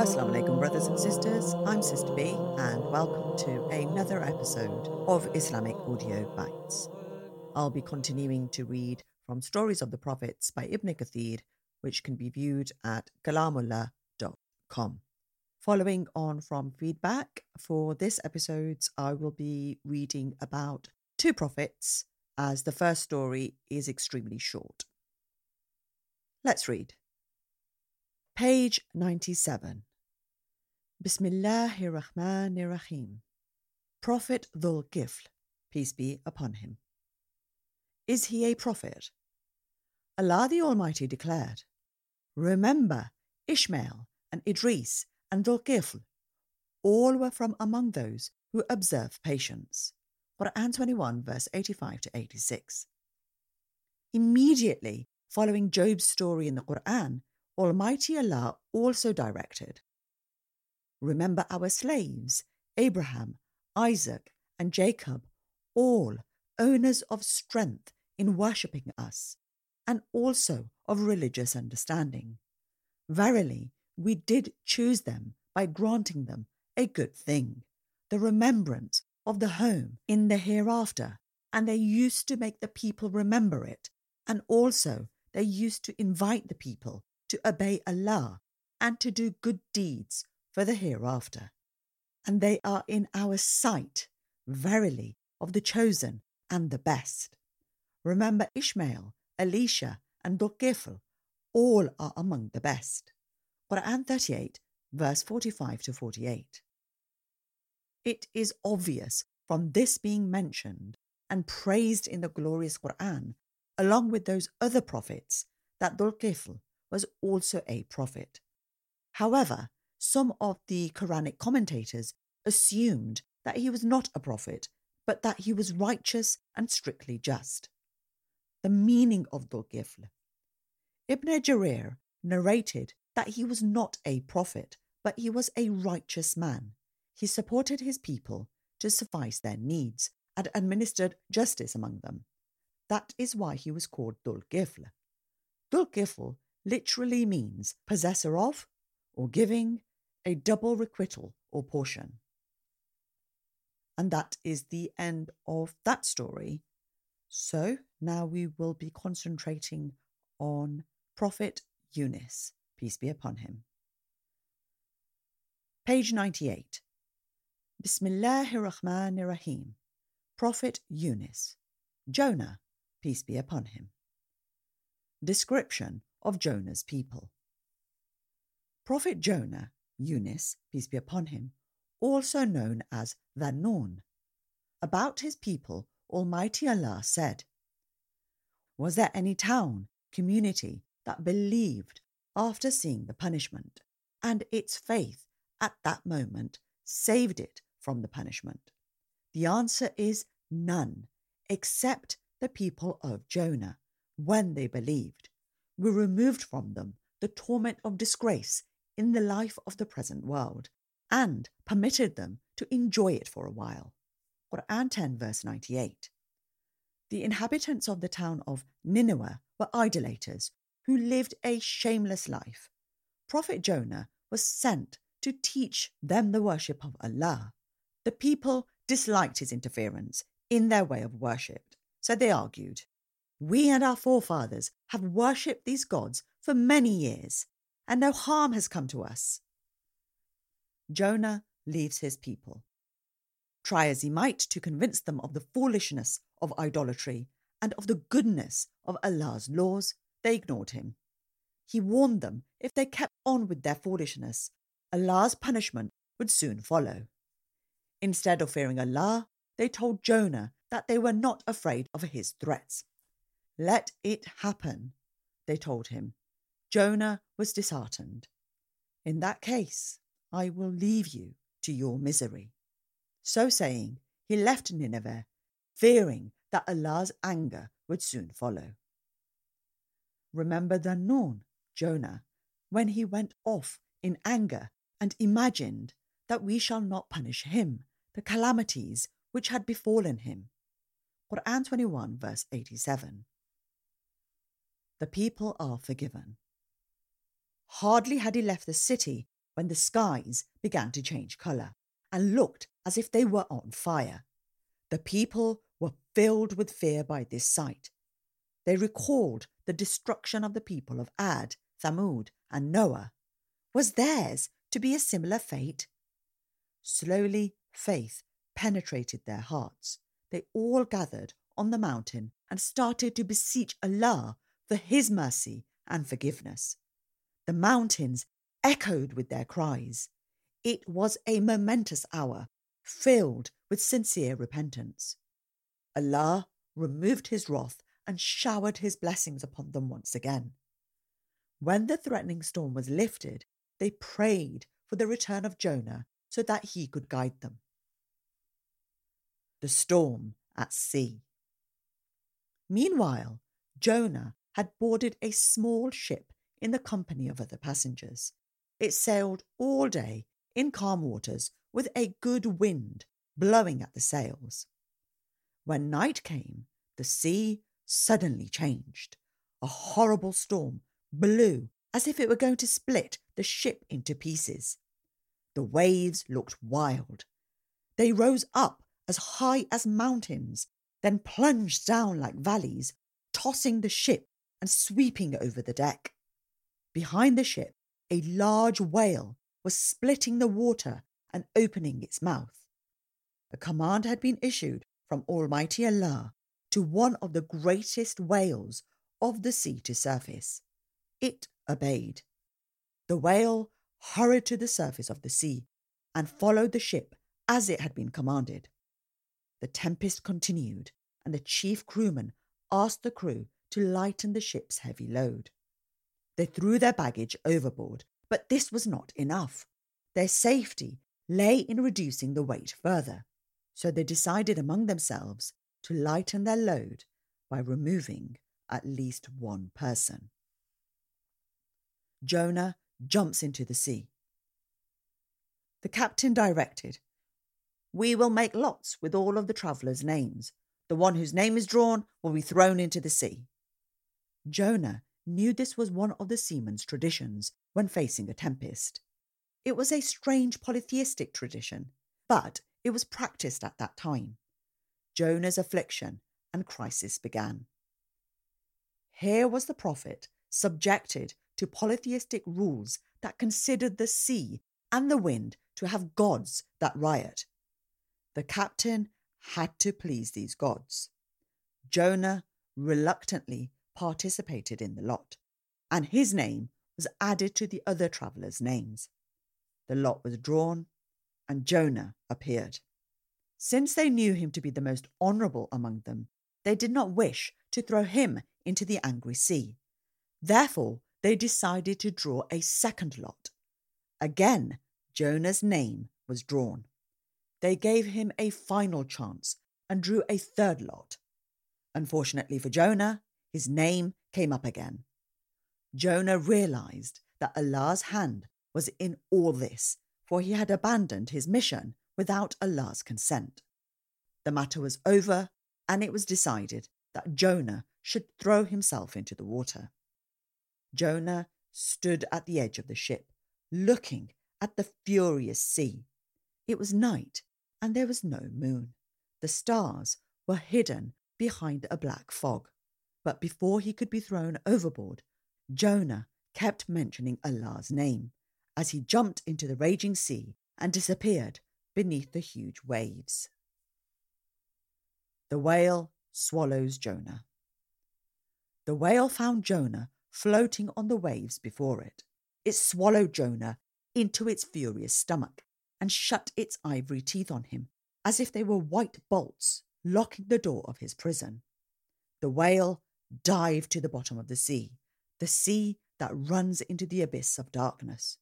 Assalamu alaikum, brothers and sisters. I'm Sister B, and welcome to another episode of Islamic Audio Bytes. I'll be continuing to read from Stories of the Prophets by Ibn Kathir, which can be viewed at kalamullah.com. Following on from feedback for this episode, I will be reading about two prophets, as the first story is extremely short. Let's read. Page 97. Bismillahir Rahmanir Rahim. Prophet Dhul Kifl, peace be upon him. Is he a prophet? Allah the Almighty declared, Remember Ishmael and Idris and Dhul-Kifl, all were from among those who observe patience. Quran 21, verse 85 to 86. Immediately following Job's story in the Quran, Almighty Allah also directed Remember our slaves, Abraham, Isaac, and Jacob, all owners of strength in worshipping us, and also of religious understanding. Verily, we did choose them by granting them a good thing, the remembrance of the home in the hereafter, and they used to make the people remember it, and also they used to invite the people to obey Allah and to do good deeds for the hereafter. And they are in our sight, verily, of the chosen and the best. Remember Ishmael, Elisha, and Dhul-Kifl, all are among the best. Quran 38, verse 45 to 48. It is obvious from this being mentioned and praised in the glorious Quran, along with those other prophets, that Dhul-Kifl was also a prophet. However, some of the Quranic commentators assumed that he was not a prophet, but that he was righteous and strictly just. The meaning of Dhul-Kifl. Ibn Jarir narrated that he was not a prophet, but he was a righteous man. He supported his people to suffice their needs and administered justice among them. That is why he was called Dhul Kifl. Dhul Kifl literally means possessor of or giving a double requital or portion. And that is the end of that story. So now we will be concentrating on Prophet Yunus peace be upon him. Page 98. Bismillahir Rahmanir Rahim. Prophet Yunus. Jonah, peace be upon him. Description of Jonah's people. Prophet Jonah, Yunus, peace be upon him, also known as Dhanun. About his people, Almighty Allah said, Was there any town, community that believed after seeing the punishment, and its faith at that moment saved it from the punishment? The answer is none, except the people of Jonah, when they believed. were removed from them the torment of disgrace in the life of the present world and permitted them to enjoy it for a while. Quran 10, verse 98. The inhabitants of the town of Nineveh were idolaters who lived a shameless life. Prophet Jonah was sent to teach them the worship of Allah. The people disliked his interference in their way of worship, so they argued, We and our forefathers have worshipped these gods for many years, and no harm has come to us. Jonah leaves his people. Try as he might to convince them of the foolishness of idolatry and of the goodness of Allah's laws, they ignored him. He warned them if they kept on with their foolishness, Allah's punishment would soon follow. Instead of fearing Allah, they told Jonah that they were not afraid of his threats. Let it happen, they told him. Jonah was disheartened. In that case, I will leave you to your misery. So saying, he left Nineveh, fearing that Allah's anger would soon follow. Remember Dhanun, Jonah, when he went off in anger and imagined that we shall not punish him, the calamities which had befallen him. Quran 21, verse 87. The people are forgiven. Hardly had he left the city when the skies began to change colour and looked as if they were on fire. The people were filled with fear by this sight. They recalled the destruction of the people of Ad, Thamud, and Noah. Was theirs to be a similar fate? Slowly, faith penetrated their hearts. They all gathered on the mountain and started to beseech Allah for His mercy and forgiveness. The mountains echoed with their cries. It was a momentous hour, filled with sincere repentance. Allah removed his wrath and showered his blessings upon them once again. When the threatening storm was lifted, they prayed for the return of Jonah so that he could guide them. The storm at sea. Meanwhile, Jonah had boarded a small ship in the company of other passengers. It sailed all day in calm waters with a good wind blowing at the sails. When night came, the sea suddenly changed. A horrible storm blew as if it were going to split the ship into pieces. The waves looked wild. They rose up as high as mountains, then plunged down like valleys, tossing the ship and sweeping over the deck. Behind the ship, a large whale was splitting the water and opening its mouth. A command had been issued from Almighty Allah to one of the greatest whales of the sea to surface. It obeyed. The whale hurried to the surface of the sea and followed the ship as it had been commanded. The tempest continued, and the chief crewman asked the crew to lighten the ship's heavy load. They threw their baggage overboard, but this was not enough. Their safety lay in reducing the weight further, so they decided among themselves to lighten their load by removing at least one person. Jonah jumps into the sea. The captain directed, We will make lots with all of the travellers' names. The one whose name is drawn will be thrown into the sea. Jonah knew this was one of the seamen's traditions when facing a tempest. It was a strange polytheistic tradition, but it was practiced at that time. Jonah's affliction and crisis began. Here was the prophet subjected to polytheistic rules that considered the sea and the wind to have gods that riot. The captain had to please these gods. Jonah reluctantly participated in the lot, and his name was added to the other travellers' names. The lot was drawn, and Jonah appeared. Since they knew him to be the most honourable among them, they did not wish to throw him into the angry sea. Therefore, they decided to draw a second lot. Again, Jonah's name was drawn. They gave him a final chance and drew a third lot. Unfortunately for Jonah, his name came up again. Jonah realized that Allah's hand was in all this, for he had abandoned his mission without Allah's consent. The matter was over, and it was decided that Jonah should throw himself into the water. Jonah stood at the edge of the ship, looking at the furious sea. It was night, and there was no moon. The stars were hidden behind a black fog. But before he could be thrown overboard, Jonah kept mentioning Allah's name as he jumped into the raging sea and disappeared beneath the huge waves. The whale swallows Jonah. The whale found Jonah floating on the waves before it. It swallowed Jonah into its furious stomach and shut its ivory teeth on him as if they were white bolts locking the door of his prison. The whale dived to the bottom of the sea, the sea that runs into the abyss of darkness.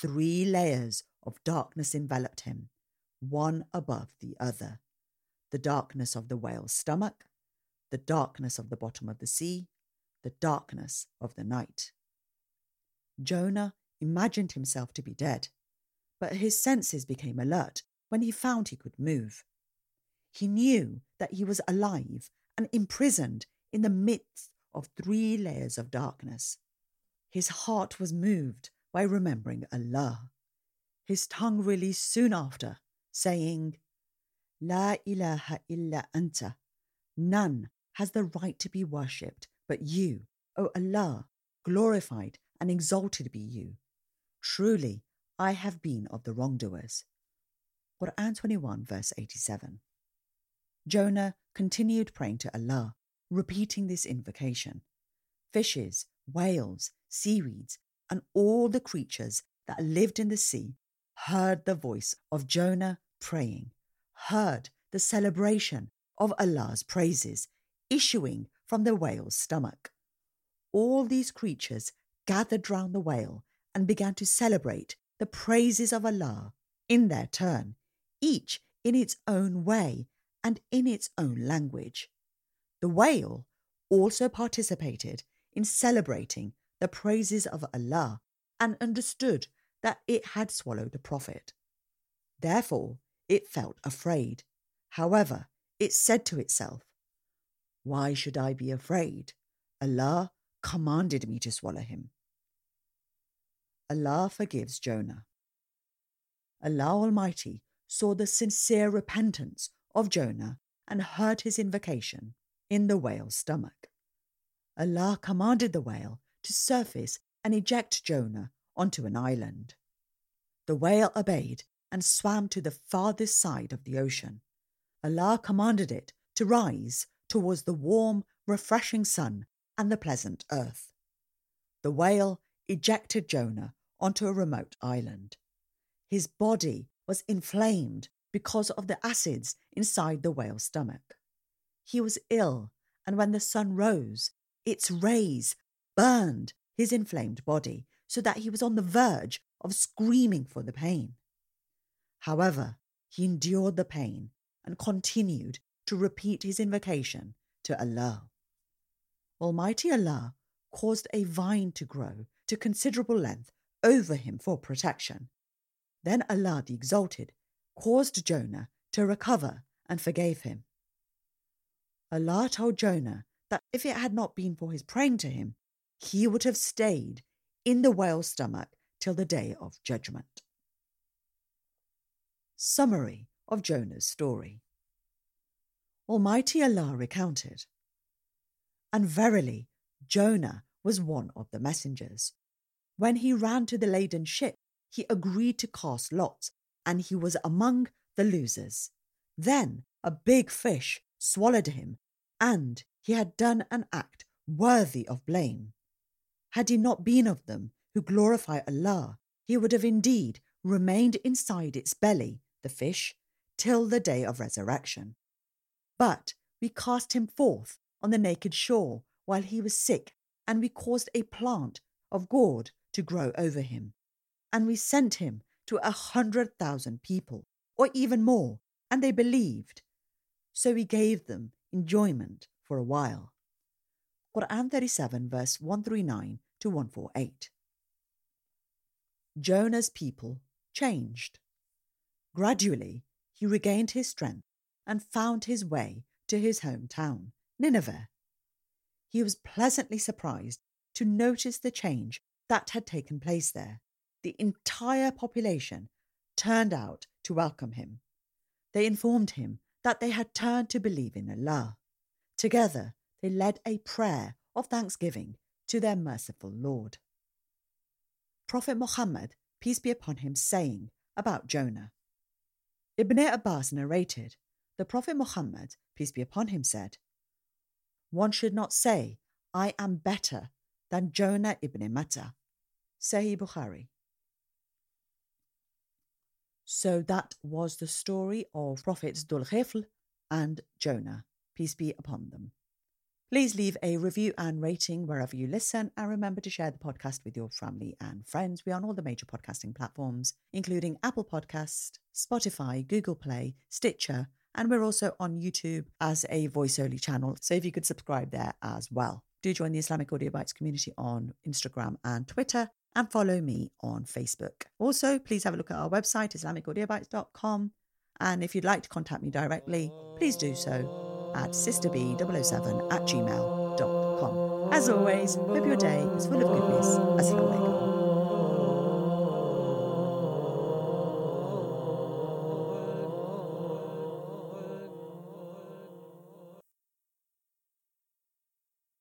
Three layers of darkness enveloped him, one above the other the darkness of the whale's stomach, the darkness of the bottom of the sea, the darkness of the night. Jonah imagined himself to be dead, but his senses became alert when he found he could move. he knew that he was alive and imprisoned in the midst of three layers of darkness. His heart was moved by remembering Allah. His tongue released soon after, saying, La ilaha illa anta. None has the right to be worshipped but you, O Allah, glorified and exalted be you. Truly, I have been of the wrongdoers. Quran 21, verse 87. Jonah continued praying to Allah, repeating this invocation. Fishes, whales, seaweeds, and all the creatures that lived in the sea heard the voice of Jonah praying, heard the celebration of Allah's praises issuing from the whale's stomach. All these creatures gathered round the whale and began to celebrate the praises of Allah in their turn, each in its own way and in its own language. The whale also participated in celebrating the praises of Allah and understood that it had swallowed a prophet. Therefore, it felt afraid. However, it said to itself, Why should I be afraid? Allah commanded me to swallow him. Allah forgives Jonah. Allah Almighty saw the sincere repentance of Jonah and heard his invocation in the whale's stomach. Allah commanded the whale to surface and eject Jonah onto an island. The whale obeyed and swam to the farthest side of the ocean. Allah commanded it to rise towards the warm, refreshing sun and the pleasant earth. The whale ejected Jonah onto a remote island. His body was inflamed because of the acids inside the whale's stomach. He was ill, and when the sun rose, its rays burned his inflamed body so that he was on the verge of screaming for the pain. However, he endured the pain and continued to repeat his invocation to Allah. Almighty Allah caused a vine to grow to considerable length over him for protection. Then Allah the Exalted caused Jonah to recover and forgave him. Allah told Jonah that if it had not been for his praying to him, he would have stayed in the whale's stomach till the day of judgment. Summary of Jonah's story Almighty Allah recounted and verily, Jonah was one of the messengers. When he ran to the laden ship, he agreed to cast lots, and he was among the losers. Then a big fish swallowed him, and he had done an act worthy of blame. Had he not been of them who glorify Allah, he would have indeed remained inside its belly, the fish, till the day of resurrection. But we cast him forth on the naked shore while he was sick, and we caused a plant of gourd to grow over him. And we sent him to a hundred thousand people, or even more, and they believed. So we gave them enjoyment for a while. Quran 37, verse 139 to 148. Jonah's people changed. Gradually, he regained his strength and found his way to his hometown, Nineveh. He was pleasantly surprised to notice the change that had taken place there. The entire population turned out to welcome him. They informed him that they had turned to believe in Allah. Together, they led a prayer of thanksgiving to their merciful Lord. Prophet Muhammad, peace be upon him, saying about Jonah Ibn Abbas narrated, the Prophet Muhammad, peace be upon him, said, one should not say, I am better than Jonah ibn Matta. Sahih Bukhari. So that was the story of Prophets Dhul Kifl and Jonah. Peace be upon them. Please leave a review and rating wherever you listen, and remember to share the podcast with your family and friends. We are on all the major podcasting platforms, including Apple Podcast, Spotify, Google Play, Stitcher, and we're also on YouTube as a voice only channel. So if you could subscribe there as well. Do join the Islamic Audio Bytes community on Instagram and Twitter and follow me on Facebook. Also, please have a look at our website, IslamicAudiobytes.com, And if you'd like to contact me directly, please do so at sisterb007 at gmail.com. As always, hope your day is full of goodness. Assalamu alaikum.